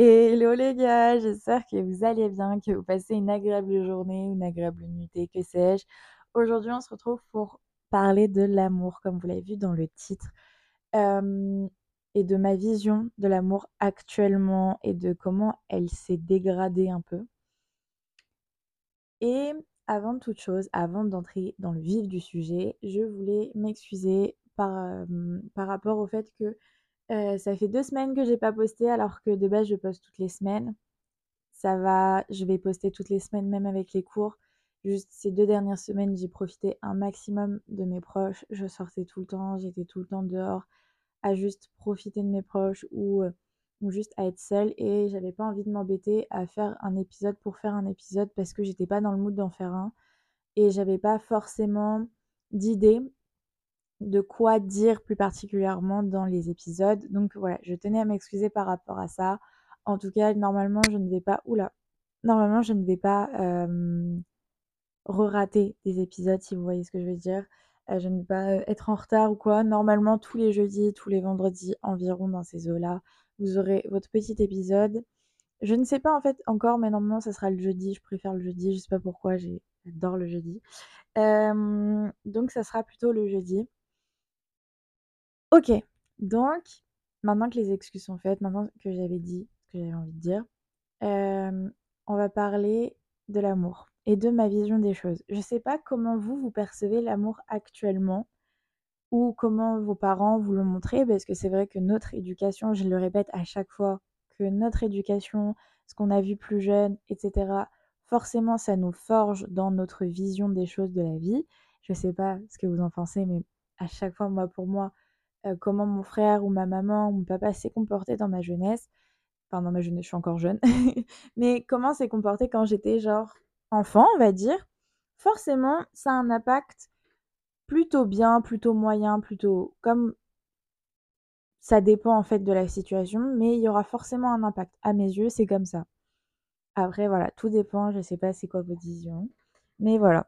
Hello les gars, j'espère que vous allez bien, que vous passez une agréable journée, une agréable nuitée, que sais-je. Aujourd'hui, on se retrouve pour parler de l'amour, comme vous l'avez vu dans le titre, et de ma vision de l'amour actuellement et de comment elle s'est dégradée un peu. Et avant toute chose, avant d'entrer dans le vif du sujet, je voulais m'excuser par rapport au fait que, heu, ça fait 2 semaines que j'ai pas posté alors que de base je poste toutes les semaines. Ça va, je vais poster toutes les semaines même avec les cours. Juste ces 2 dernières semaines, j'ai profité un maximum de mes proches. Je sortais tout le temps, j'étais tout le temps dehors à juste profiter de mes proches ou, heu, ou juste à être seule et j'avais pas envie de m'embêter à faire un épisode pour faire un épisode parce que j'étais pas dans le mood d'en faire un et j'avais pas forcément d'idée de quoi dire plus particulièrement dans les épisodes. Donc voilà, je tenais à m'excuser par rapport à ça. En tout cas, normalement, je ne vais pas ouh là, normalement, je ne vais pas, hem, re-rater des épisodes si vous voyez ce que je veux dire. Heu, je ne vais pas, heu, être en retard ou quoi. Normalement, tous les jeudis, tous les vendredis environ dans ces eaux-là, vous aurez votre petit épisode. Je ne sais pas en fait encore, mais normalement ça sera le jeudi. Je préfère le jeudi, je sais pas pourquoi, j'adore le jeudi. Donc ça sera plutôt le jeudi. OK, donc maintenant que les excuses sont faites, maintenant que j'avais dit ce que j'avais envie de dire, hem, on va parler de l'amour et de ma vision des choses. Je sais pas comment vous, vous percevez l'amour actuellement ou comment vos parents vous l'ont montré parce que c'est vrai que notre éducation, je le répète à chaque fois, que notre éducation, ce qu'on a vu plus jeune et cetera, forcément ça nous forge dans notre vision des choses de la vie. Je sais pas ce que vous en pensez, mais à chaque fois, moi, pour moi, heu, comment mon frère ou ma maman ou mon papa s'est comporté dans ma jeunesse, enfin dans ma jeunesse, je suis encore jeune, mais comment s'est comporté quand j'étais genre enfant, on va dire, forcément ça a un impact plutôt bien, plutôt moyen, plutôt comme ça dépend en fait de la situation, mais il y aura forcément un impact. À mes yeux, c'est comme ça. Après voilà, tout dépend, je sais pas c'est quoi votre vision, mais voilà.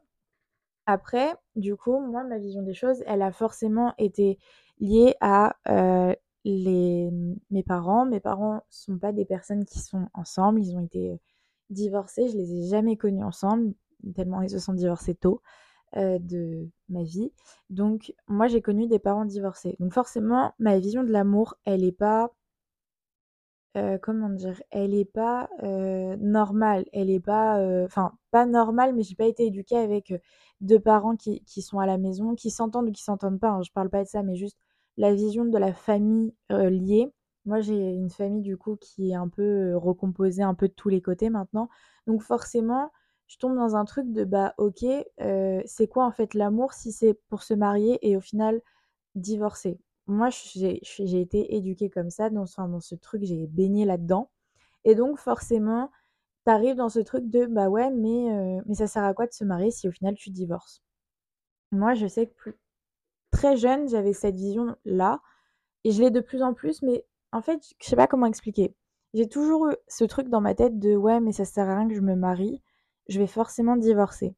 Après, du coup, moi, ma vision des choses, elle a forcément été liée à, heu, les mes parents. Mes parents sont pas des personnes qui sont ensemble, ils ont été, divorcés, je les ai jamais connus ensemble, tellement ils se sont divorcés tôt, heu, de ma vie. Donc moi, j'ai connu des parents divorcés. Donc forcément, ma vision de l'amour, elle est pas Heu, comment dire? Elle est pas, normale, elle est pas, enfin, pas normale, mais j'ai pas été éduquée avec, heu, 2 parents qui qui sont à la maison, qui s'entendent ou qui s'entendent pas, hein, je parle pas de ça, mais juste la vision de la famille, liée. Moi, j'ai une famille du coup qui est un peu, recomposée un peu de tous les côtés maintenant, donc forcément, je tombe dans un truc de, bah, OK, c'est quoi en fait l'amour si c'est pour se marier et au final divorcer? Moi, j'ai été éduquée comme ça, dans enfin, dans ce truc, j'ai baigné là-dedans et donc forcément, tu arrives dans ce truc de: «Bah, ouais, mais mais ça sert à quoi de se marier si au final tu divorces?» Moi, je sais que plus très jeune, j'avais cette vision-là et je l'ai de plus en plus, mais en fait, je sais pas comment expliquer. J'ai toujours eu ce truc dans ma tête de: «Ouais, mais ça sert à rien que je me marie, je vais forcément divorcer».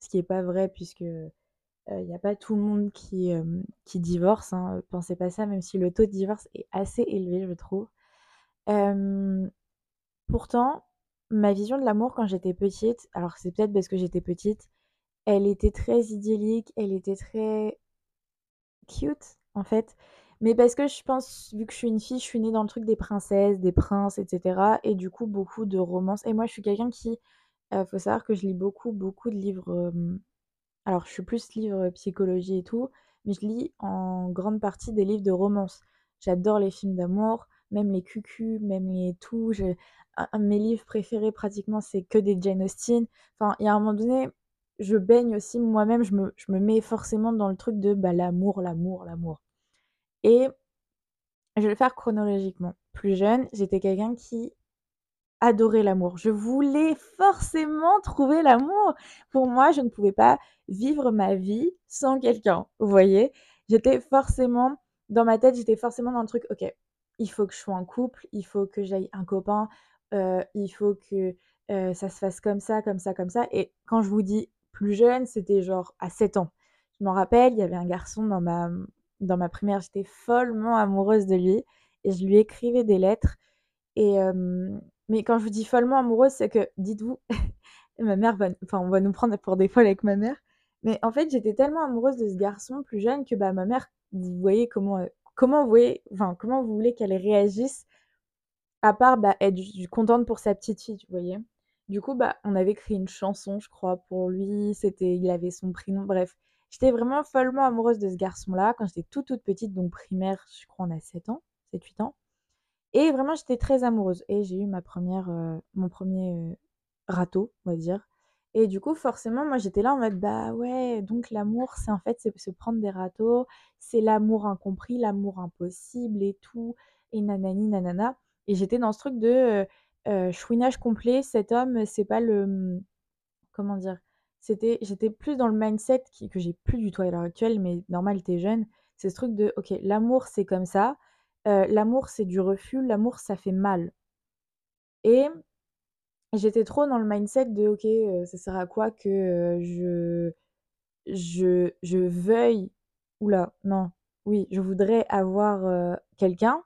Ce qui est pas vrai puisque il y a pas tout le monde qui, hem, qui divorce, hein, pensez pas ça, même si le taux de divorce est assez élevé, je trouve. Pourtant, ma vision de l'amour quand j'étais petite, alors c'est peut-être parce que j'étais petite, elle était très idyllique, elle était très cute, en fait. Mais parce que je pense, vu que je suis une fille, je suis née dans le truc des princesses, des princes et cetera et du coup beaucoup de romances et moi je suis quelqu'un qui, heu, faut savoir que je lis beaucoup, beaucoup de livres, alors, je suis plus livre, psychologie et tout, mais je lis en grande partie des livres de romance. J'adore les films d'amour, même les cucu, même les tout. Mes livres préférés pratiquement, c'est que des Jane Austen. Enfin, il y a un moment donné, je baigne aussi moi-même, je me je me mets forcément dans le truc de, bah, l'amour, l'amour, l'amour et je vais le faire chronologiquement. Plus jeune, j'étais quelqu'un qui adorer l'amour. Je voulais forcément trouver l'amour. Pour moi, je ne pouvais pas vivre ma vie sans quelqu'un, vous voyez? J'étais forcément dans ma tête, j'étais forcément dans le truc: «OK, il faut que je sois en couple, il faut que j'aille un copain, heu, il faut que, heu, ça se fasse comme ça, comme ça, comme ça» et quand je vous dis plus jeune, c'était genre à 7 ans. Je m'en rappelle, il y avait un garçon dans ma, dans ma primaire, j'étais follement amoureuse de lui et je lui écrivais des lettres et hem, mais quand je vous dis follement amoureuse, c'est que dites-vous ma mère va enfin, on va nous prendre pour des folles avec ma mère, mais en fait, j'étais tellement amoureuse de ce garçon plus jeune que, bah, ma mère, vous voyez comment, heu, comment vous voyez enfin, comment vous voulez qu'elle réagisse à part, bah, être contente pour sa petite fille, vous voyez? Du coup, bah, on avait écrit une chanson, je crois, pour lui, c'était il avait son prénom, bref. J'étais vraiment follement amoureuse de ce garçon-là quand j'étais toute, toute petite, donc primaire, je crois on a 7 ans, 7-8 ans. Et vraiment j'étais très amoureuse. Et j'ai eu ma première, heu, mon premier er râteau, on va dire. Et du coup, forcément, moi, j'étais là en mode: «Bah, ouais, donc l'amour, c'est en fait, c'est se prendre des râteaux, c'est l'amour incompris, l'amour impossible et tout et nanani nanana» et j'étais dans ce truc de, heu heu, chouinage complet. Cet homme, c'est pas le, mmh, comment dire? C'était j'étais plus dans le mindset qui que j'ai plus du tout à l'heure actuelle, mais normal, tu es jeune. C'est ce truc de: «OK, l'amour, c'est comme ça, l'amour, c'est du refus, l'amour, ça fait mal» et j'étais trop dans le mindset de: «OK, ça sert à quoi que, je je je veuille» ouh là, non, oui, je voudrais avoir, quelqu'un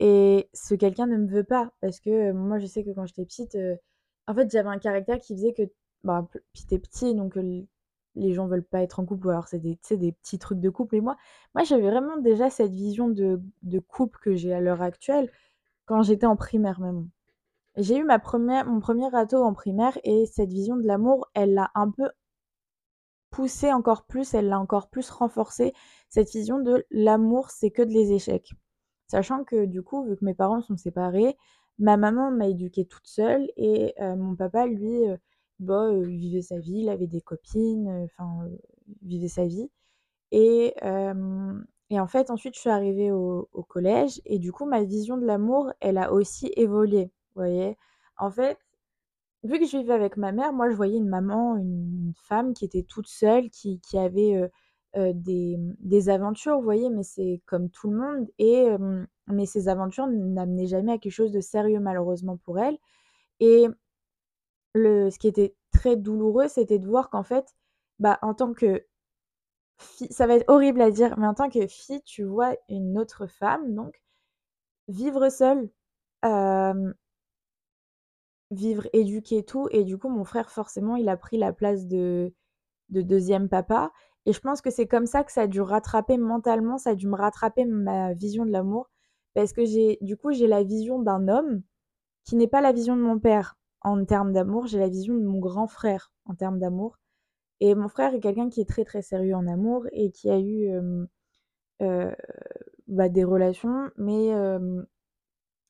et ce quelqu'un ne me veut pas parce que, moi, je sais que quand j'étais petite, heu, en fait, j'avais un caractère qui faisait que, bah, p puis tu es petit donc les gens veulent pas être en couple ou alors c'est des petits trucs de couple et moi moi, j'avais vraiment déjà cette vision de de couple que j'ai à l'heure actuelle quand j'étais en primaire même. J'ai eu ma premiè mon premier râteau en primaire et cette vision de l'amour, elle l'a un peu poussé encore plus, elle l'a encore plus renforcé, cette vision de l'amour, c'est que de les échecs. Sachant que du coup, vu que mes parents sont séparés, ma maman m'a éduquée toute seule et mon papa lui, bah, vivait sa vie, il avait des copines, enfin, vivait sa vie et et en fait, ensuite, je suis arrivée au collège et du coup, ma vision de l'amour, elle a aussi évolué, vous voyez? En fait, vu que je vivais avec ma mère, moi, je voyais une maman, une une femme qui était toute seule, qui qui avait, des, mmh, des aventures, vous voyez? Mais c'est comme tout le monde et mais ces aventures n'amenaient jamais à quelque chose de sérieux malheureusement pour elle et le ce qui était très douloureux, c'était de voir qu'en fait, bah, en tant que fi ça va être horrible à dire, mais en tant que fille, tu vois une autre femme donc vivre seule, vivre éduquée et tout et du coup, mon frère forcément, il a pris la place de de 2e papa et je pense que c'est comme ça que ça a dû rattraper mentalement, ça a dû me rattraper ma vision de l'amour. Parce que j'ai du coup, j'ai la vision d'un homme qui n'est pas la vision de mon père en termes d'amour, j'ai la vision de mon grand frère en termes d'amour. Et mon frère est quelqu'un qui est très, très sérieux en amour et qui a eu, heu, bah, des relations mais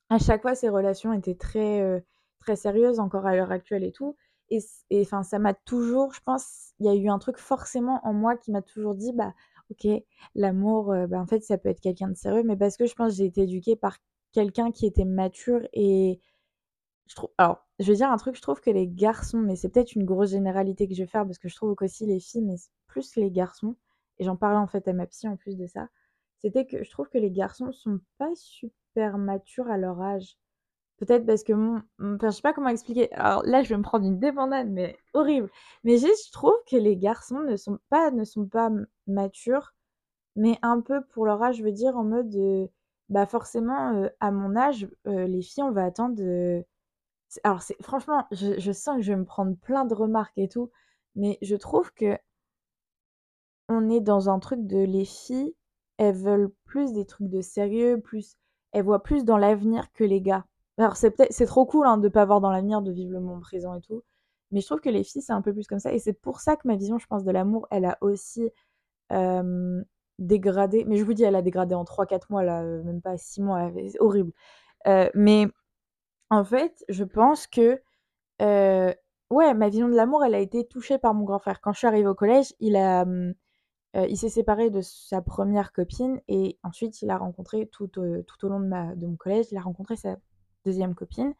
à chaque fois, ces relations étaient très, très sérieuses encore à l'heure actuelle et tout et enfin, ça m'a toujours je pense, il y a eu un truc forcément en moi qui m'a toujours dit: «Bah, OK, l'amour, heu, bah, en fait, ça peut être quelqu'un de sérieux» mais parce que je pense j'ai été éduquée par quelqu'un qui était mature et je trouve alors, je vais dire un truc, je trouve que les garçons mais c'est peut-être une grosse généralité que je vais faire parce que je trouve qu'aussi les filles, mais plus les garçons et j'en parlais en fait à ma psy en plus de ça, c'était que je trouve que les garçons sont pas super matures à leur âge. Peut-être parce que mon enfin, je sais pas comment expliquer. Alors là, je vais me prendre une débandade, mais horrible, mais juste je trouve que les garçons ne sont pas matures, mais un peu pour leur âge, je veux dire en mode, heu, bah, forcément, heu, à mon âge, heu, les filles, on va attendre, alors c'est franchement, je je sens que je vais me prendre plein de remarques et tout, mais je trouve que on est dans un truc de les filles, elles veulent plus des trucs de sérieux, plus elles voient plus dans l'avenir que les gars. Alors c'est peut-être c'est trop cool, hein, de pas voir dans l'avenir, de vivre le moment présent et tout, mais je trouve que les filles, c'est un peu plus comme ça. Et c'est pour ça que ma vision, je pense, de l'amour, elle a aussi, dégradé, mais je vous dis, elle a dégradé en 3-4 mois là, heu, même pas 6 mois, c'est horrible, heu, mais en fait, je pense que, heu, ouais, ma vision de l'amour, elle a été touchée par mon grand frère. Quand je suis arrivée au collège, il a, il s'est séparé de sa 1re copine et ensuite il a rencontré tout tout au long de de mon collège, il a rencontré sa 2e copine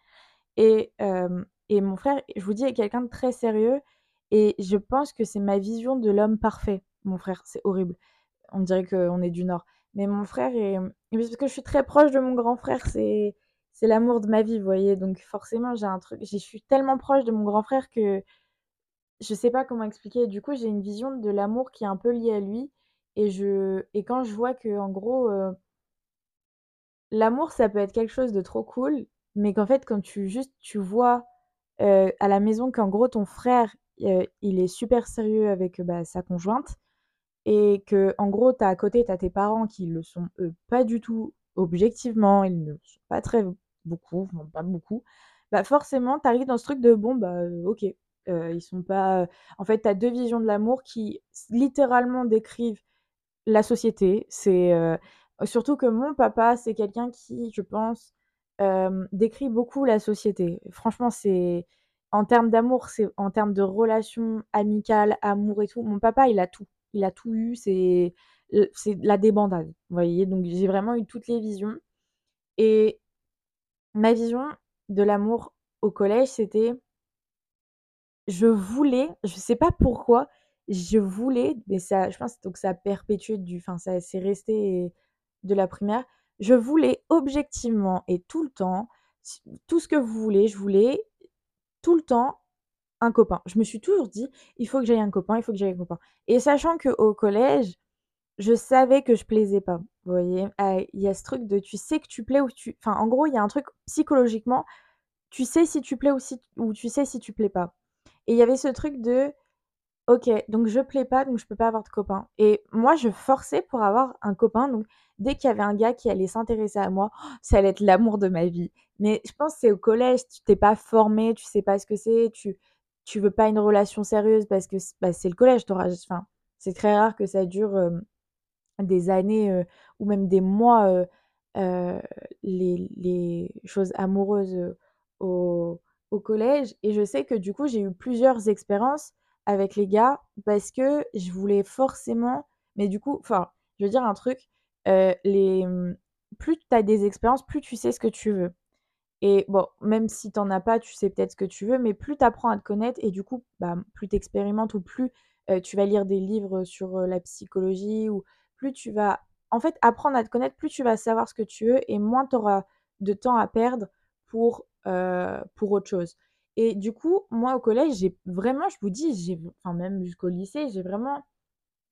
et hem et mon frère, je vous dis, est quelqu'un de très sérieux et je pense que c'est ma vision de l'homme parfait, mon frère, c'est horrible. On dirait qu'on est du Nord, mais mon frère est, parce que je suis très proche de mon grand frère, c'est c'est l'amour de ma vie, vous voyez? Donc forcément, j'ai un truc je suis tellement proche de mon grand frère que je sais pas comment expliquer. Du coup, j'ai une vision de l'amour qui est un peu liée à lui et je et quand je vois qu'en gros, heu l'amour, ça peut être quelque chose de trop cool, mais qu'en fait, quand tu juste tu vois, heu, à la maison qu'en gros ton frère, heu, il est super sérieux avec, bah, sa conjointe et qu'en gros, tu as à côté, tu as tes parents qui le sont, eux, pas du tout objectivement, ils ne sont pas très beaucoup, pas beaucoup, bah, forcément, tu arrives dans ce truc de bon, bah, heu, OK, heu, ils sont pas, en fait, tu as 2 visions de l'amour qui littéralement décrivent la société. C'est, surtout que mon papa, c'est quelqu'un qui, je pense, hem, décrit beaucoup la société. Franchement, c'est en termes d'amour, c'est en termes de relations amicales, amour et tout, mon papa, il a tout. Il a tout eu, c'est la débandade, vous voyez? Donc j'ai vraiment eu toutes les visions et ma vision de l'amour au collège, c'était je voulais, je sais pas pourquoi, je voulais, mais ça je pense donc ça a perpétué du enfin ça c'est resté de la primaire. Je voulais objectivement et tout le temps, tout ce que vous voulez, je voulais tout le temps un copain. Je me suis toujours dit: «Il faut que j'aie un copain, il faut que j'aie un copain» et sachant qu'au collège, je savais que je plaisais pas, vous voyez? Heu, il y a ce truc de tu sais que tu plais ou tu enfin en gros, il y a un truc psychologiquement, tu sais si tu plais ou si ou tu sais si tu plais pas et il y avait ce truc de: «OK, donc je plais pas, donc je peux pas avoir de copain» et moi je forçais pour avoir un copain, donc dès qu'il y avait un gars qui allait s'intéresser à moi, ça allait être l'amour de ma vie. Mais je pense que c'est au collège, tu tu pas formé, tu sais pas ce que c'est, tu tu veux pas une relation sérieuse parce que bah, c'est le collège, enfin, c'est très rare que ça dure, des années, ou même des mois, les choses amoureuses, au collège et je sais que du coup, j'ai eu plusieurs expériences avec les gars parce que je voulais forcément mais du coup enfin, je veux dire un truc, heu, les, mmh, plus tu as des expériences, plus tu sais ce que tu veux. Et bon, même si tu en as pas, tu sais peut-être ce que tu veux, mais plus tu apprends à te connaître et du coup, bah, plus tu expérimentes ou plus, heu, tu vas lire des livres sur, heu, la psychologie ou plus tu vas en fait, apprendre à te connaître, plus tu vas savoir ce que tu veux et moins tu auras de temps à perdre pour, pour autre chose. Et du coup, moi, au collège, j'ai vraiment, je vous dis, enfin même jusqu'au lycée, j'ai vraiment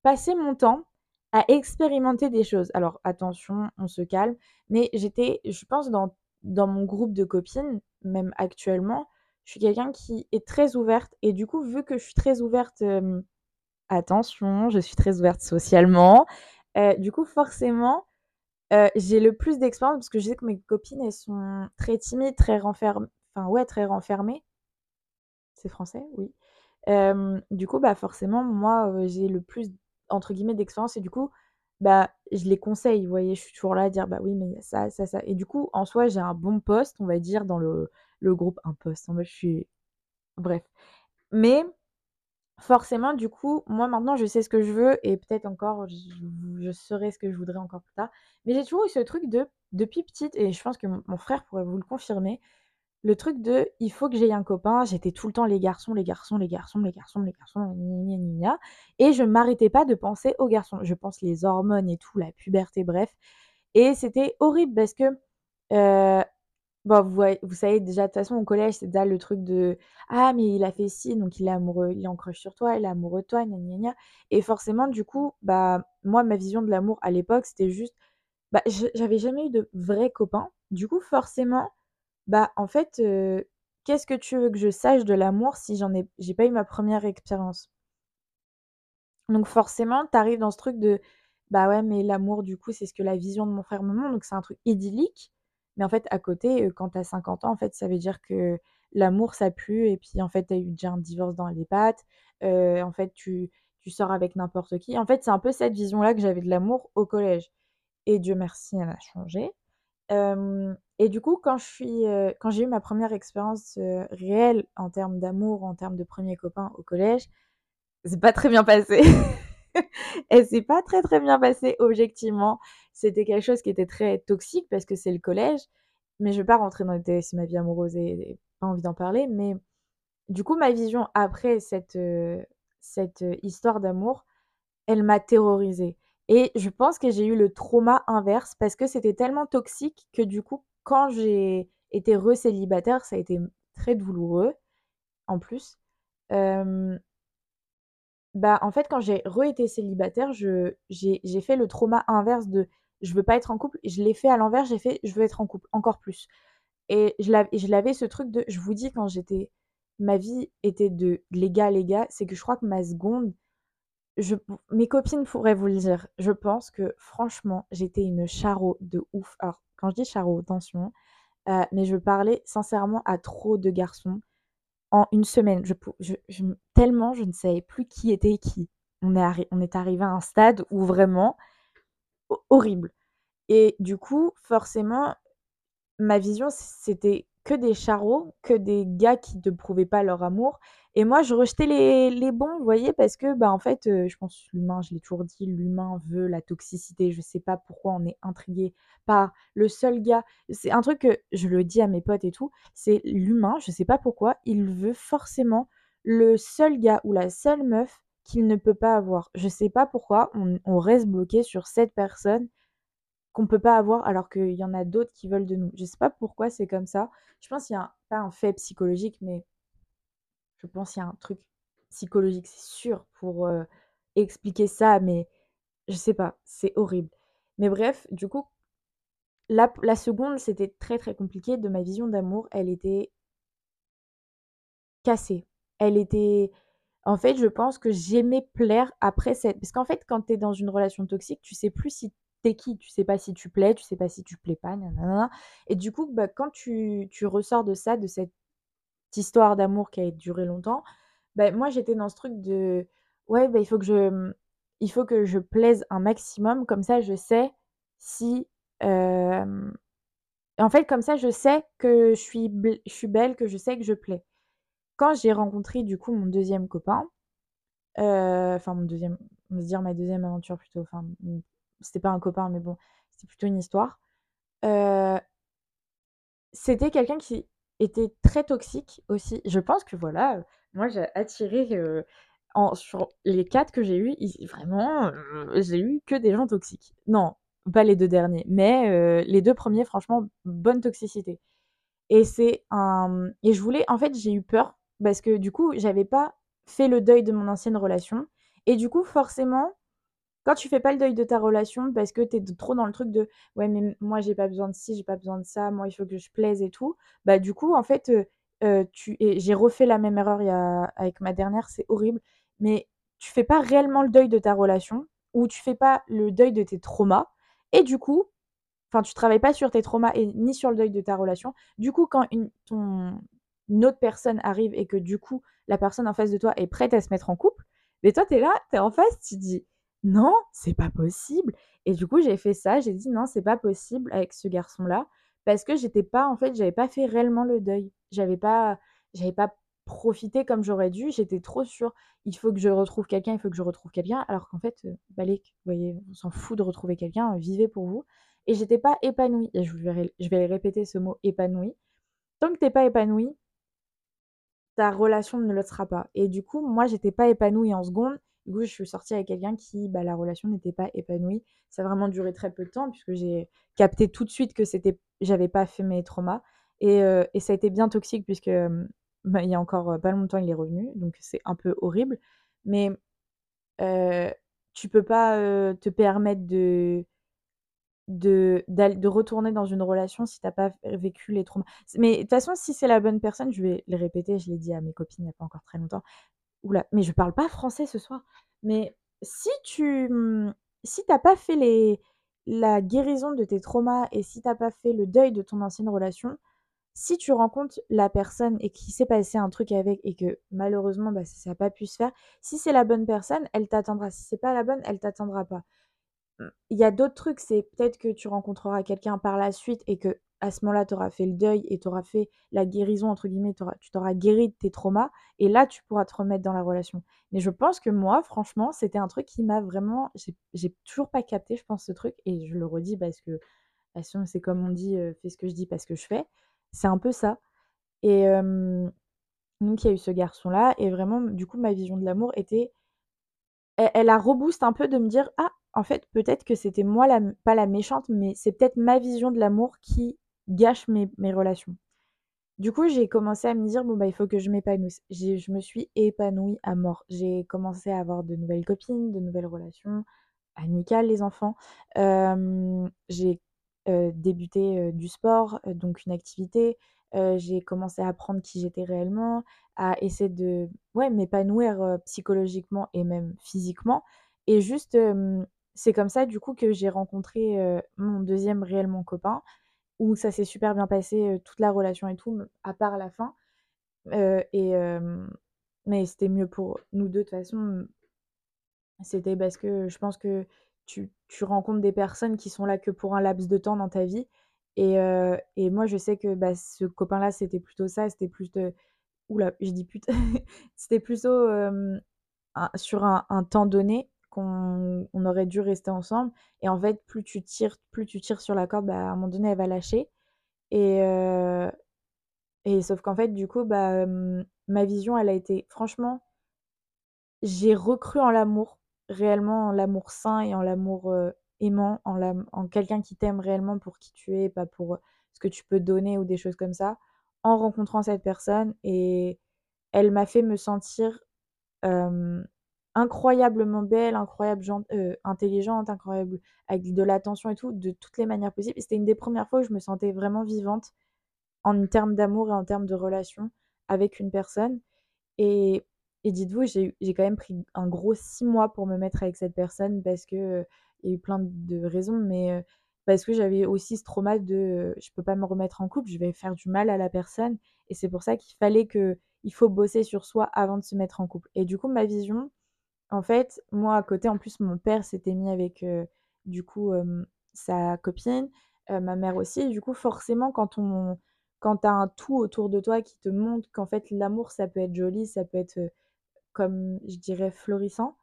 passé mon temps à expérimenter des choses. Alors attention, on se calme, mais j'étais, je pense dans dans mon groupe de copines, même actuellement, je suis quelqu'un qui est très ouverte et du coup, vu que je suis très ouverte, attention, je suis très ouverte socialement, heu, du coup, forcément, heu, j'ai le plus d'expérience parce que je sais que mes copines, elles sont très timides, très renferm enfin ouais, très renfermées. C'est français? Oui. Du coup, bah, forcément, moi, j'ai le plus entre guillemets «d'expérience» et du coup, bah, je les conseille, vous voyez? Je suis toujours là à dire: «Bah, oui, mais ça, ça, ça» et du coup, en soi, j'ai un bon poste, on va dire, dans le le groupe. Un poste, en mode je suis bref. Mais forcément, du coup, moi, maintenant, je sais ce que je veux et peut-être encore je je saurai ce que je voudrais encore plus tard. Mais j'ai toujours eu ce truc de depuis petite et je pense que mon frère pourrait vous le confirmer, le truc de: «Il faut que j'aie un copain», j'étais tout le temps: «Les garçons, les garçons, les garçons, les garçons, les garçons, gna gna gna gna» et je m'arrêtais pas de penser aux garçons. Je pense les hormones et tout, la puberté, bref et c'était horrible parce que, heu, bah, vous vous savez déjà de toute façon au collège, c'est déjà le truc de: «Ah mais il a fait ci, donc il est amoureux il est en crush sur toi, il est amoureux de toi, gna gna gna» et forcément du coup, bah, moi ma vision de l'amour à l'époque, c'était juste, bah, j'avais jamais eu de vrais copains. Du coup, forcément bah, en fait, qu'est-ce que tu veux que je sache de l'amour si j'en ai j'ai pas eu ma première expérience? Donc forcément, tu arrives dans ce truc de: «Bah, ouais, mais l'amour, du coup, c'est ce que la vision de mon frère me montre», donc c'est un truc idyllique. Mais en fait, à côté, quand tu as 50 ans, en fait, ça veut dire que l'amour, ça pue et puis, en fait, tu as eu déjà un divorce dans les pattes. En fait, tu tu sors avec n'importe qui. En fait, c'est un peu cette vision-là que j'avais de l'amour au collège et Dieu merci, elle a changé. Et du coup, quand je suis, quand j'ai eu ma première expérience, réelle en termes d'amour, en termes de premier copain au collège, c'est pas très bien passé. Et c'est pas très, très bien passé objectivement. C'était quelque chose qui était très toxique parce que c'est le collège, mais je vais pas rentrer dans les détails si ma vie amoureuse et et pas envie d'en parler, mais du coup, ma vision après cette, cette, histoire d'amour, elle m'a terrorisée et je pense que j'ai eu le trauma inverse parce que c'était tellement toxique que du coup, quand j'ai été re-célibataire, ça a été, très douloureux en plus. Bah, en fait, quand j'ai re-été célibataire, j'ai fait le trauma inverse de je veux pas être en couple. Je l'ai fait à l'envers, j'ai fait: «Je veux être en couple», encore plus et je l'avais ce truc de je vous dis quand j'étais ma vie était de les gars, les gars, c'est que je crois que ma seconde mes copines pourraient vous le dire. Je pense que franchement, j'étais une charo de ouf. Alors quand je dis charo, attention, heu, mais je parlais sincèrement à trop de garçons en une semaine. Tellement je ne savais plus qui était qui. On est on est arrivé à un stade où vraiment horrible et du coup, forcément, ma vision, c'était que des charros, que des gars qui ne prouvaient pas leur amour et moi je rejetais les les bons, vous voyez? Parce que, bah, en fait, heu, je pense l'humain, je l'ai toujours dit, l'humain veut la toxicité. Je sais pas pourquoi on est intrigué par le seul gars c'est un truc que je le dis à mes potes et tout, c'est l'humain, je sais pas pourquoi, il veut forcément le seul gars ou la seule meuf qu'il ne peut pas avoir. Je sais pas pourquoi on reste bloqué sur cette personne qu'on peut pas avoir alors qu'il y en a d'autres qui veulent de nous. Je sais pas pourquoi c'est comme ça. Je pense qu'il y a pas un fait psychologique, mais je pense qu'il y a un truc psychologique, c'est sûr, pour, heu, expliquer ça, mais je sais pas, c'est horrible. Mais bref, du coup, la la seconde, c'était très, très compliqué de ma vision d'amour, elle était cassée. Elle était en fait, je pense que j'aimais plaire après cette parce qu'en fait, quand tu es dans une relation toxique, tu sais plus si tu es qui, tu sais pas si tu plais, tu sais pas si tu plais pas, et du coup, bah, quand tu ressors de ça, de cette histoire d'amour qui a duré longtemps, bah, moi, j'étais dans ce truc de: «Ouais, bah, il faut que je, mmh, il faut que je plaise un maximum, comme ça je sais si, hem» en fait, comme ça, je sais que je suis belle, que je sais que je plais. Quand j'ai rencontré du coup mon deuxième copain, enfin mon deuxième on va dire ma deuxième aventure plutôt, enfin, c'était pas un copain, mais bon, c'était plutôt une histoire. Heu c'était quelqu'un qui était très toxique aussi. Je pense que voilà, moi j'ai attiré, heu, en sur les 4 que j'ai ils vraiment, j'ai eu que des gens toxiques. Non, pas les 2 derniers, mais les 2 premiers franchement, bonne toxicité et c'est un, et je voulais en fait, j'ai eu peur parce que du coup, j'avais pas fait le deuil de mon ancienne relation et du coup, forcément quand tu fais pas le deuil de ta relation parce que tu es trop dans le truc de: «Ouais, mais moi j'ai pas besoin de ci, j'ai pas besoin de ça, moi il faut que je plaise et tout», bah, du coup, en fait, tu j'ai refait la même erreur avec ma dernière, c'est horrible, mais tu fais pas réellement le deuil de ta relation ou tu fais pas le deuil de tes traumas et du coup, enfin, tu travailles pas sur tes traumas et ni sur le deuil de ta relation. Du coup, quand une autre personne arrive et que du coup, la personne en face de toi est prête à se mettre en couple, mais toi tu es là, tu es en face, tu dis: non, c'est pas possible. Et du coup, j'ai fait ça, j'ai dit: «Non, c'est pas possible avec ce garçon-là» parce que j'étais pas en fait, j'avais pas fait réellement le deuil. J'avais pas j'avais pas profité comme j'aurais dû, j'étais trop sur: «Il faut que je retrouve quelqu'un, il faut que je retrouve quelqu'un», alors qu'en fait, heu, vous voyez, on s'en fout de retrouver quelqu'un, vivez pour vous. Et j'étais pas épanouie. Et je vais je vais répéter ce mot épanouie. Tant que tu es pas épanouie ta relation ne le sera pas. Et du coup, moi, j'étais pas épanouie en seconde du coup, je suis sortie avec quelqu'un qui, bah, la relation n'était pas épanouie. Ça a vraiment duré très peu de temps puisque j'ai capté tout de suite que c'était j'avais pas fait mes traumas et et ça a été bien toxique puisque, bah, il y a encore, pas longtemps, il est revenu, donc c'est un peu horrible. Mais, tu peux pas, te permettre de de de retourner dans une relation si tu as pas vécu les traumas. mais de toute façon, si c'est la bonne personne, je vais le répéter, je l'ai dit à mes copines il y a pas encore très longtemps, Oula, mais je parle pas français ce soir. Mais si tu, mmh, si tu pas fait la guérison de tes traumas et si tu pas fait le deuil de ton ancienne relation, si tu rencontres la personne et qu'il s'est passé un truc avec et que malheureusement, bah, ça a pas pu se faire, si c'est la bonne personne, elle t'attendra. Si c'est pas la bonne, elle t'attendra pas. Mmh, il y a d'autres trucs, c'est peut-être que tu rencontreras quelqu'un par la suite et que à ce moment-là, tu auras fait le deuil et tu auras fait la «guérison» entre guillemets, tu t'auras guéri de tes traumas et là, tu pourras te remettre dans la relation. Mais je pense que moi, franchement, c'était un truc qui m'a vraiment j'ai toujours pas capté, je pense, ce truc et je le redis parce que, bah, c'est comme on dit, heu: «Fais ce que je dis, pas ce que je fais». C'est un peu ça et donc il y a eu ce garçon-là et vraiment, du coup, ma vision de l'amour était elle a reboost un peu de me dire: «Ah, en fait, peut-être que c'était moi pas la méchante, mais c'est peut-être ma vision de l'amour qui gâche mes relations». Du coup, j'ai commencé à me dire: «Bon, bah, il faut que je m'épanouisse». je me suis épanouie à mort. J'ai commencé à avoir de nouvelles copines, de nouvelles relations, amical les enfants. J'ai, débuté, du sport, donc une activité. J'ai commencé à apprendre qui j'étais réellement, à essayer de ouais, m'épanouir, psychologiquement et même physiquement et juste, c'est comme ça du coup que j'ai rencontré, mon deuxième réellement copain, où ça s'est super bien passé, toute la relation et tout, à part la fin. Et mais c'était mieux pour nous 2 de toute façon. C'était parce que je pense que tu tu rencontres des personnes qui sont là que pour un laps de temps dans ta vie et et moi je sais que, bah, ce copain-là, c'était plutôt ça, c'était plus de ouh là, je dis pute, c'était plutôt, sur un un temps donné qu'on on aurait dû rester ensemble. Et en fait, plus tu tires plus tu tires sur la corde, bah, à un moment donné, elle va lâcher. Et heu et sauf qu'en fait, du coup, bah, ma vision, elle a été franchement j'ai recru en l'amour, réellement en l'amour sain et en l'amour, aimant, en en quelqu'un qui t'aime réellement pour qui tu es, pas pour, ce que tu peux donner ou des choses comme ça, en rencontrant cette personne. Et elle m'a fait me sentir, incroyablement belle, incroyable gen heu, intelligente, incroyable avec de l'attention et tout, de toutes les manières possibles. C'était une des premières fois où je me sentais vraiment vivante en termes d'amour et en termes de relation avec une personne. Et dites-vous, j'ai quand même pris un gros 6 mois pour me mettre avec cette personne parce que, il y a eu plein de raisons, mais, heu, parce que j'avais aussi ce trauma de, je peux pas me remettre en couple, je vais faire du mal à la personne. Et c'est pour ça qu'il fallait que il faut bosser sur soi avant de se mettre en couple. Et du coup, ma vision, en fait, moi à côté, en plus, mon père s'était mis avec, du coup, sa copine, ma mère aussi du coup, forcément, quand on quand tu as un tout autour de toi qui te montre qu'en fait l'amour ça peut être joli, ça peut être, comme je dirais florissant,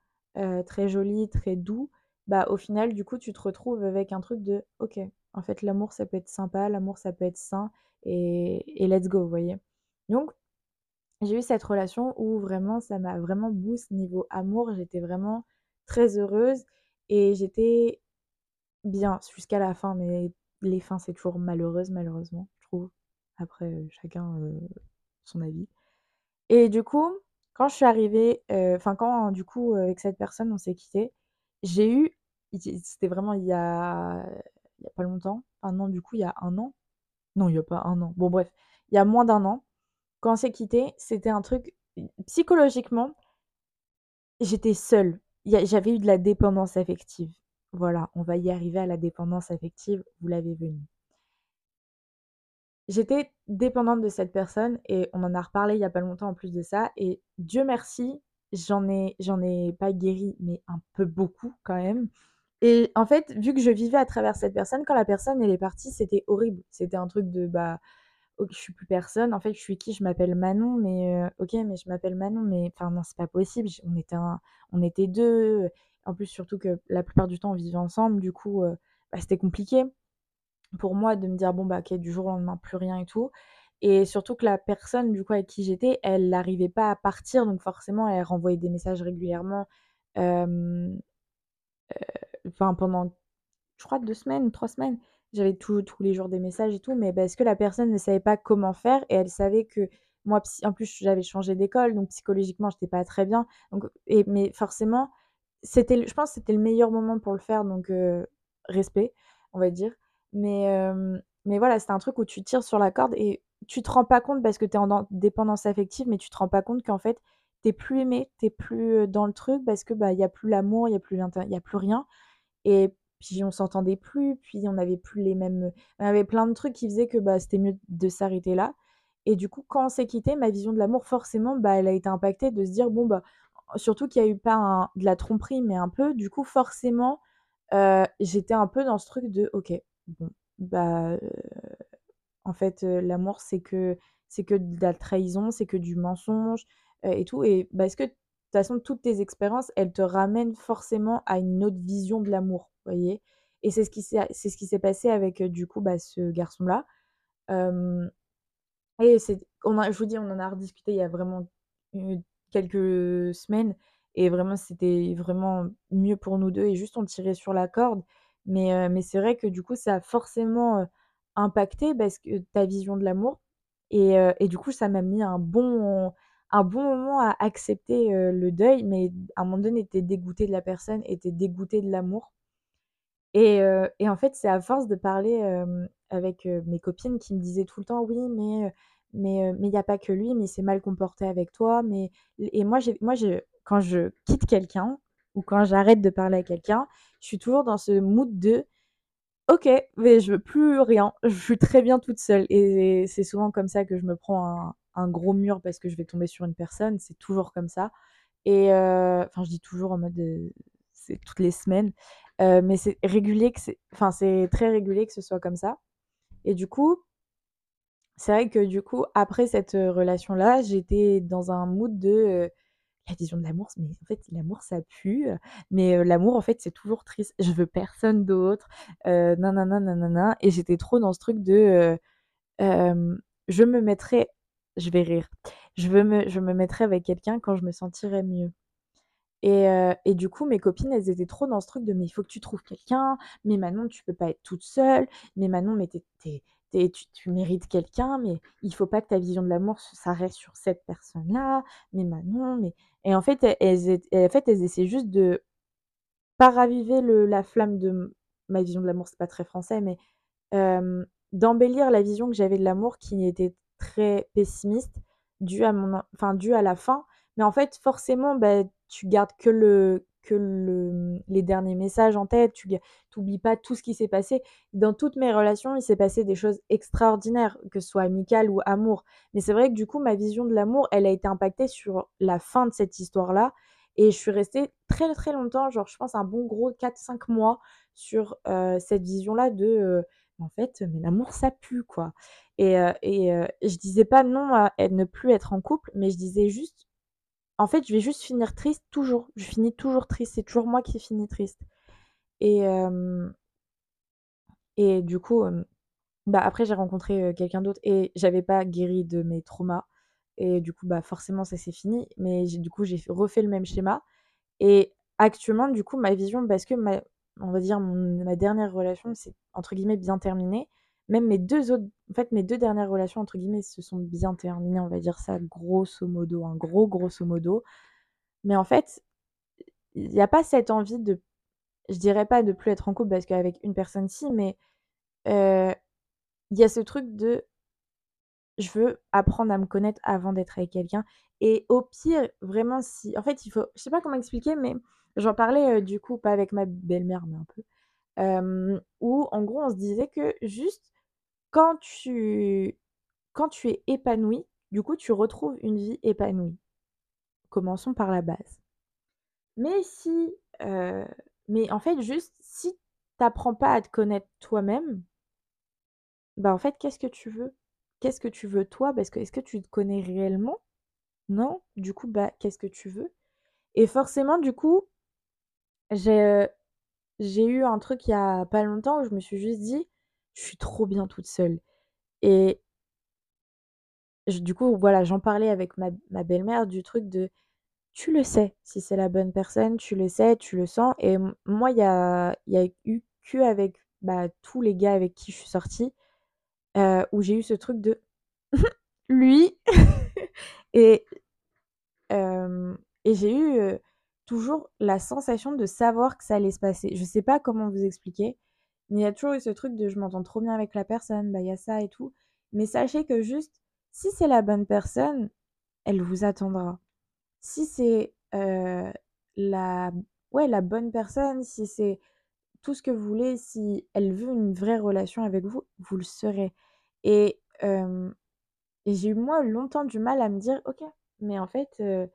très joli, très doux, bah, au final du coup tu te retrouves avec un truc de: «OK, en fait l'amour ça peut être sympa, l'amour ça peut être sain et et let's go», vous voyez? Donc j'ai eu cette relation où vraiment ça m'a vraiment boost niveau amour, j'étais vraiment très heureuse et j'étais bien jusqu'à la fin, mais les fins c'est toujours malheureuse malheureusement, je trouve. Après, chacun, son avis. Et du coup, quand je suis arrivée, enfin quand du coup, avec cette personne on s'est quittés, j'ai eu c'était vraiment il y a il y a pas longtemps, enfin non du coup il y a un an, non il y a pas un an, bon bref, il y a moins d'un an, quand on s'est quittés, c'était un truc psychologiquement j'étais seule. J'avais eu de la dépendance affective. Voilà, on va y arriver à la dépendance affective, vous l'avez venue. J'étais dépendante de cette personne et on en a reparlé il y a pas longtemps en plus de ça et Dieu merci, j'en ai ai pas guéri, mais un peu beaucoup quand même et en fait, vu que je vivais à travers cette personne, quand la personne elle est partie, c'était horrible. C'était un truc de, bah, OK, je suis plus personne. En fait, je suis qui? Je m'appelle Manon, mais heu, OK, mais je m'appelle Manon, mais enfin non, c'est pas possible. On était on était 2. en plus surtout que la plupart du temps on vivait ensemble, du coup, heu, bah, c'était compliqué pour moi de me dire: «Bon, bah, OK, du jour au lendemain, plus rien et tout» et surtout que la personne, du avec qui j'étais, elle arrivait pas à partir, donc forcément, elle renvoyait des messages régulièrement, hem, enfin, pendant, je crois 2 semaines, 3 semaines. J'avais tous les jours des messages et tout, mais parce que la personne ne savait pas comment faire et elle savait que moi en plus, j'avais changé d'école, donc psychologiquement, j'étais pas très bien, donc et mais forcément, c'était je pense que c'était le meilleur moment pour le faire, donc heu, respect, on va dire. Mais mais voilà, c'était un truc où tu tires sur la corde et tu te rends pas compte parce que tu es en dan dépendance affective, mais tu te rends pas compte qu'en fait, tu es plus aimé, tu es plus, dans le truc parce que, bah, il y a plus l'amour, il y a plus y a plus rien et puis on s'entendait plus, puis on avait plus les mêmes, on avait plein de trucs qui faisaient que, bah, c'était mieux de s'arrêter là. Et du coup, quand on s'est quittés, ma vision de l'amour forcément, bah, elle a été impactée de se dire: «Bon, bah» surtout qu'il y a eu pas de la tromperie, mais un peu, du coup, forcément, heu, j'étais un peu dans ce truc de: «OK, bon, bah, heu, en fait, heu, l'amour c'est que c'est que de la trahison, c'est que du mensonge, et tout» et parce que de toute façon, toutes tes expériences, elles te ramènent forcément à une autre vision de l'amour, Et c'est ce qui s'est ce passé avec, heu, du coup, bah, ce garçon-là. Hem et on a je vous dis, on en a rediscuté il y a vraiment, quelques semaines et vraiment c'était vraiment mieux pour nous 2 et juste on tirait sur la corde. Mais mais c'est vrai que du coup, ça a forcément, impacté parce que ta vision de l'amour et et du coup, ça m'a mis un bon un bon moment à accepter, le deuil, mais à un moment donné, tu es dégoûté de la personne et tu es dégoûté de l'amour et en fait, c'est à force de parler, avec, mes copines qui me disaient tout le temps: «Oui, mais mais mais il y a pas que lui, mais il s'est mal comporté avec toi, mais» et moi moi quand je quitte quelqu'un ou quand j'arrête de parler à quelqu'un, je suis toujours dans ce mood de: «OK, mais je veux plus rien, je suis très bien toute seule» et c'est souvent comme ça que je me prends un gros mur parce que je vais tomber sur une personne, c'est toujours comme ça. Et enfin je dis toujours en mode, c'est toutes les semaines, mais c'est régulier que c'est enfin c'est très régulier que ce soit comme ça et du coup c'est vrai que du coup, après cette, relation-là, j'étais dans un mood de, la vision de l'amour, mais en fait l'amour ça pue, mais l'amour en fait c'est toujours triste. Je veux personne d'autre, nin nin nin et j'étais trop dans ce truc de, je me mettrai je vais rire, je veux me je me mettrai avec quelqu'un quand je me sentirai mieux et du coup mes copines elles étaient trop dans ce truc de: «Mais il faut que tu trouves quelqu'un, mais Manon tu peux pas être toute seule, mais Manon mais tu es tu es tu es tu tu mérites quelqu'un, mais il faut pas que ta vision de l'amour s'arrête sur cette personne-là, mais Manon, mais» et en fait elles elles en fait elles essaient juste de pas raviver le la flamme de ma vision de l'amour, c'est pas très français, mais d'embellir la vision que j'avais de l'amour qui était très pessimiste, due à mon en enfin due à la fin. Mais en fait, forcément, bah, tu gardes que le que le, les derniers messages en tête, tu ga tu oublies pas tout ce qui s'est passé. Dans toutes mes relations, il s'est passé des choses extraordinaires, que ce soit amical ou amour. Mais c'est vrai que du coup, ma vision de l'amour, elle a été impactée sur la fin de cette histoire-là et je suis restée très, très longtemps, genre je pense un bon gros 4-5 mois sur, heu, cette vision-là de, heu, en fait, mais l'amour ça pue quoi et heu et heu, je disais pas non à ne plus être en couple, mais je disais juste: «En fait, je vais juste finir triste toujours, je finis toujours triste, c'est toujours moi qui finis triste» et et du coup, bah, après j'ai rencontré, quelqu'un d'autre et j'avais pas guéri de mes traumas. Et du coup, bah, forcément ça s'est fini, mais du coup, j'ai refait le même schéma. Et actuellement, du coup, ma vision parce que ma on va dire ma dernière relation s'est entre guillemets «bien terminée». Même mes 2 autres en fait, mes 2 dernières relations entre guillemets se sont bien terminées, on va dire ça grosso modo, un gros grosso modo. Mais en fait, il y a pas cette envie de je dirais pas de plus être en couple parce qu'avec une personne si, mais heu, il y a ce truc de je veux apprendre à me connaître avant d'être avec quelqu'un et au pire, vraiment si en fait, il faut je sais pas comment expliquer, mais j'en parlais, heu, du coup, pas avec ma belle-mère, mais un peu, hem, où en gros, on se disait que juste quand tu quand tu es épanoui, du coup, tu retrouves une vie épanouie. Commençons par la base. Mais si, heu, mais en fait, juste si tu apprends pas à te connaître toi-même bah, en fait, qu'est-ce que tu veux? Qu'est-ce que tu veux toi? Parce que est-ce que tu te connais réellement? Non? Du coup, bah, qu'est-ce que tu veux? Et forcément, du coup, j'ai, heu, j'ai eu un truc il y a pas longtemps où je me suis juste dit: «Je suis trop bien toute seule» et du coup, voilà, j'en parlais avec ma belle-mère du truc de: «Tu le sais si c'est la bonne personne, tu le sais, tu le sens» et moi, il y a y a eu qu'avec, bah, tous les gars avec qui je suis sortie, heu, où j'ai eu ce truc de: «Lui» et et j'ai eu, toujours la sensation de savoir que ça allait se passer. Je sais pas comment vous expliquer, il y a toujours eu ce truc de je m'entends trop bien avec la personne, bah, il y a ça et tout. Mais sachez que juste, si c'est la bonne personne, elle vous attendra. Si c'est, heu, la ouais, la bonne personne, si c'est tout ce que vous voulez, si elle veut une vraie relation avec vous, vous le serez et j'ai eu moi longtemps du mal à me dire: «OK, mais en fait, heu»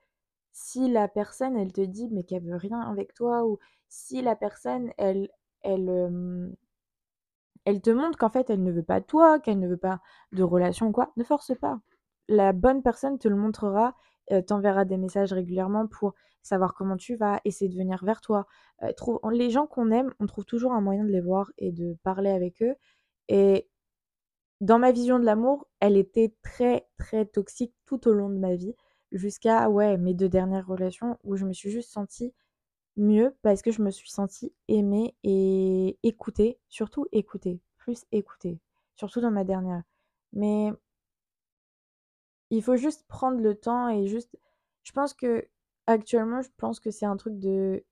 Si la personne, elle te dit, mais qu'elle veut rien avec toi ou si la personne, elle elle, te montre qu'en fait, elle ne veut pas de toi, qu'elle ne veut pas de relation quoi, ne force pas. La bonne personne te le montrera, t'enverra des messages régulièrement pour savoir comment tu vas, essayer de venir vers toi. Les gens qu'on aime, on trouve toujours un moyen de les voir et de parler avec eux et dans ma vision de l'amour, elle était très, très toxique tout au long de ma vie, jusqu'à, ouais, mes 2 dernières relations où je me suis juste sentie mieux parce que je me suis sentie aimée et écoutée, surtout écoutée, plus écoutée, surtout dans ma dernière. Mais il faut juste prendre le temps et juste je pense qu'actuellement, je pense que c'est un truc de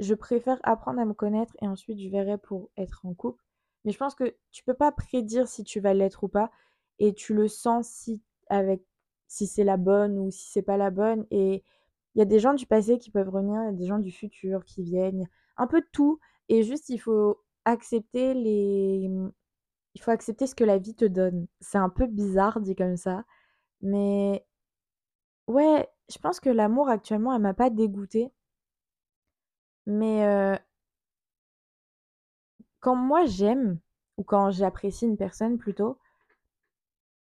je préfère apprendre à me connaître et ensuite je verrai pour être en couple. Mais je pense que tu peux pas prédire si tu vas l'être ou pas et tu le sens si avec si c'est la bonne ou si c'est pas la bonne et il y a des gens du passé qui peuvent revenir, il y a des gens du futur qui viennent, un peu de tout et juste il faut accepter les il faut accepter ce que la vie te donne. C'est un peu bizarre dit comme ça, mais ouais, je pense que l'amour actuellement, elle m'a pas dégoûtée. Mais quand moi j'aime ou quand j'apprécie une personne plutôt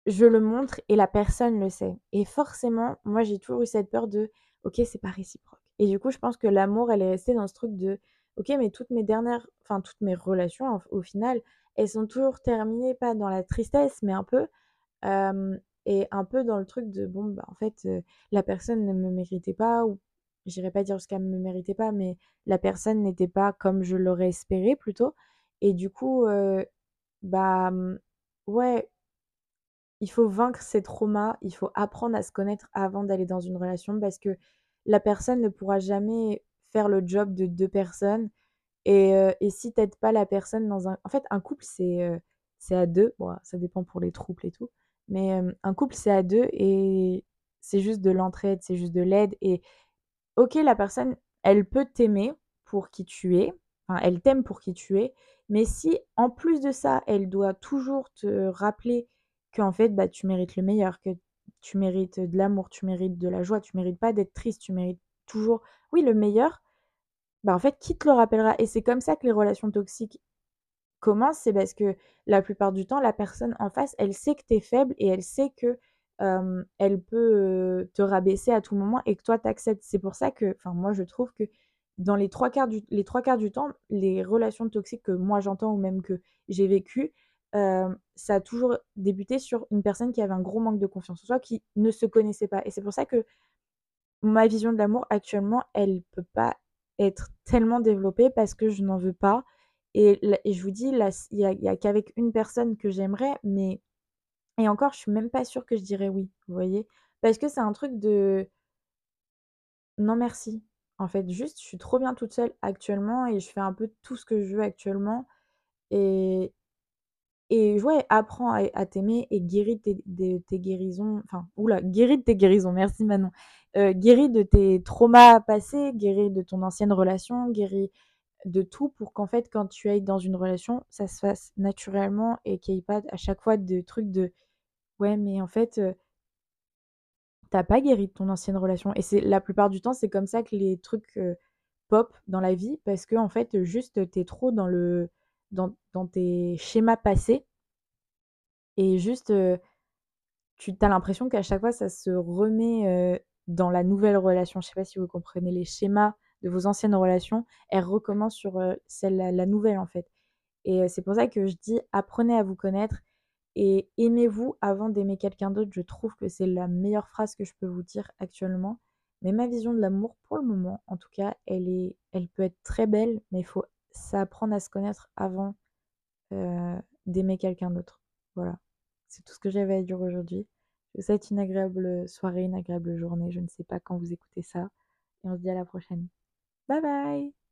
je le montre et la personne le sait et forcément, moi j'ai toujours eu cette peur de: «OK, c'est pas réciproque» et du coup, je pense que l'amour, elle est restée dans ce truc de: «OK, mais toutes mes dernières enfin toutes mes relations au final, elles sont toujours terminées pas dans la tristesse, mais un peu, et un peu dans le truc de bon, bah, en fait, la personne ne me méritait pas ou j'irai pas dire jusqu'à me méritait pas, mais la personne n'était pas comme je l'aurais espéré plutôt. Et du coup, bah, mmh, ouais, il faut vaincre ses traumas, il faut apprendre à se connaître avant d'aller dans une relation parce que la personne ne pourra jamais faire le job de 2 personnes et heu et si tu aides pas la personne dans un en fait, un couple, c'est, c'est à 2. Bon, ça dépend pour les trouples et tout, mais un couple, c'est à 2 et c'est juste de l'entraide, c'est juste de l'aide et OK, la personne, elle peut t'aimer pour qui tu es, enfin, elle t'aime pour qui tu es, mais si en plus de ça, elle doit toujours te rappeler qu'en fait, bah, tu mérites le meilleur, que tu mérites de l'amour, tu mérites de la joie, tu mérites pas d'être triste, tu mérites toujours, oui, le meilleur, bah, en fait, qui te le rappellera? Et c'est comme ça que les relations toxiques commencent, c'est parce que la plupart du temps, la personne en face, elle sait que tu es faible et elle sait que, elle peut, te rabaisser à tout moment et que toi tu acceptes. C'est pour ça que enfin moi je trouve que dans les 3/4 du les 3/4 du temps, les relations toxiques que moi j'entends ou même que j'ai vécues, hem, ça a toujours débuté sur une personne qui avait un gros manque de confiance en soi, qui ne se connaissait pas et c'est pour ça que ma vision de l'amour actuellement, elle peut pas être tellement développée parce que je n'en veux pas et je vous dis il y a a qu'avec une personne que j'aimerais, mais et encore, je suis même pas sûre que je dirais oui, vous voyez? Parce que c'est un truc de non merci. En fait, juste, je suis trop bien toute seule actuellement et je fais un peu tout ce que je veux actuellement et et ouais, apprends à t'aimer et guéris tes tes guérisons enfin, ouh là, guéris de tes guérisons, merci Manon. Heu, guéris de tes traumas passés, guéris de ton ancienne relation, guéris de tout pour qu'en fait, quand tu ailles dans une relation, ça se fasse naturellement et qu'il y ait pas à chaque fois de trucs de: «Ouais, mais en fait, heu» tu pas guéri de ton ancienne relation et c'est la plupart du temps, c'est comme ça que les trucs, pop dans la vie parce qu'en fait, juste, tu es trop dans le dans dans tes schémas passés et juste, heu, tu as l'impression qu'à chaque fois, ça se remet, heu, dans la nouvelle relation. Je sais pas si vous comprenez? Les schémas de vos anciennes relations, elles recommencent sur, heu, celle la la nouvelle, en fait et c'est pour ça que je dis: «Apprenez à vous connaître et aimez-vous avant d'aimer quelqu'un d'autre». Je trouve que c'est la meilleure phrase que je peux vous dire actuellement, mais ma vision de l'amour pour le moment, en tout cas, elle est elle peut être très belle, mais il faut s'apprendre à se connaître avant, d'aimer quelqu'un d'autre. Voilà. C'est tout ce que j'avais à dire aujourd'hui. Je vous souhaite une agréable, soirée, une agréable journée. Je ne sais pas quand vous écoutez ça et on se dit à la prochaine. Bye bye!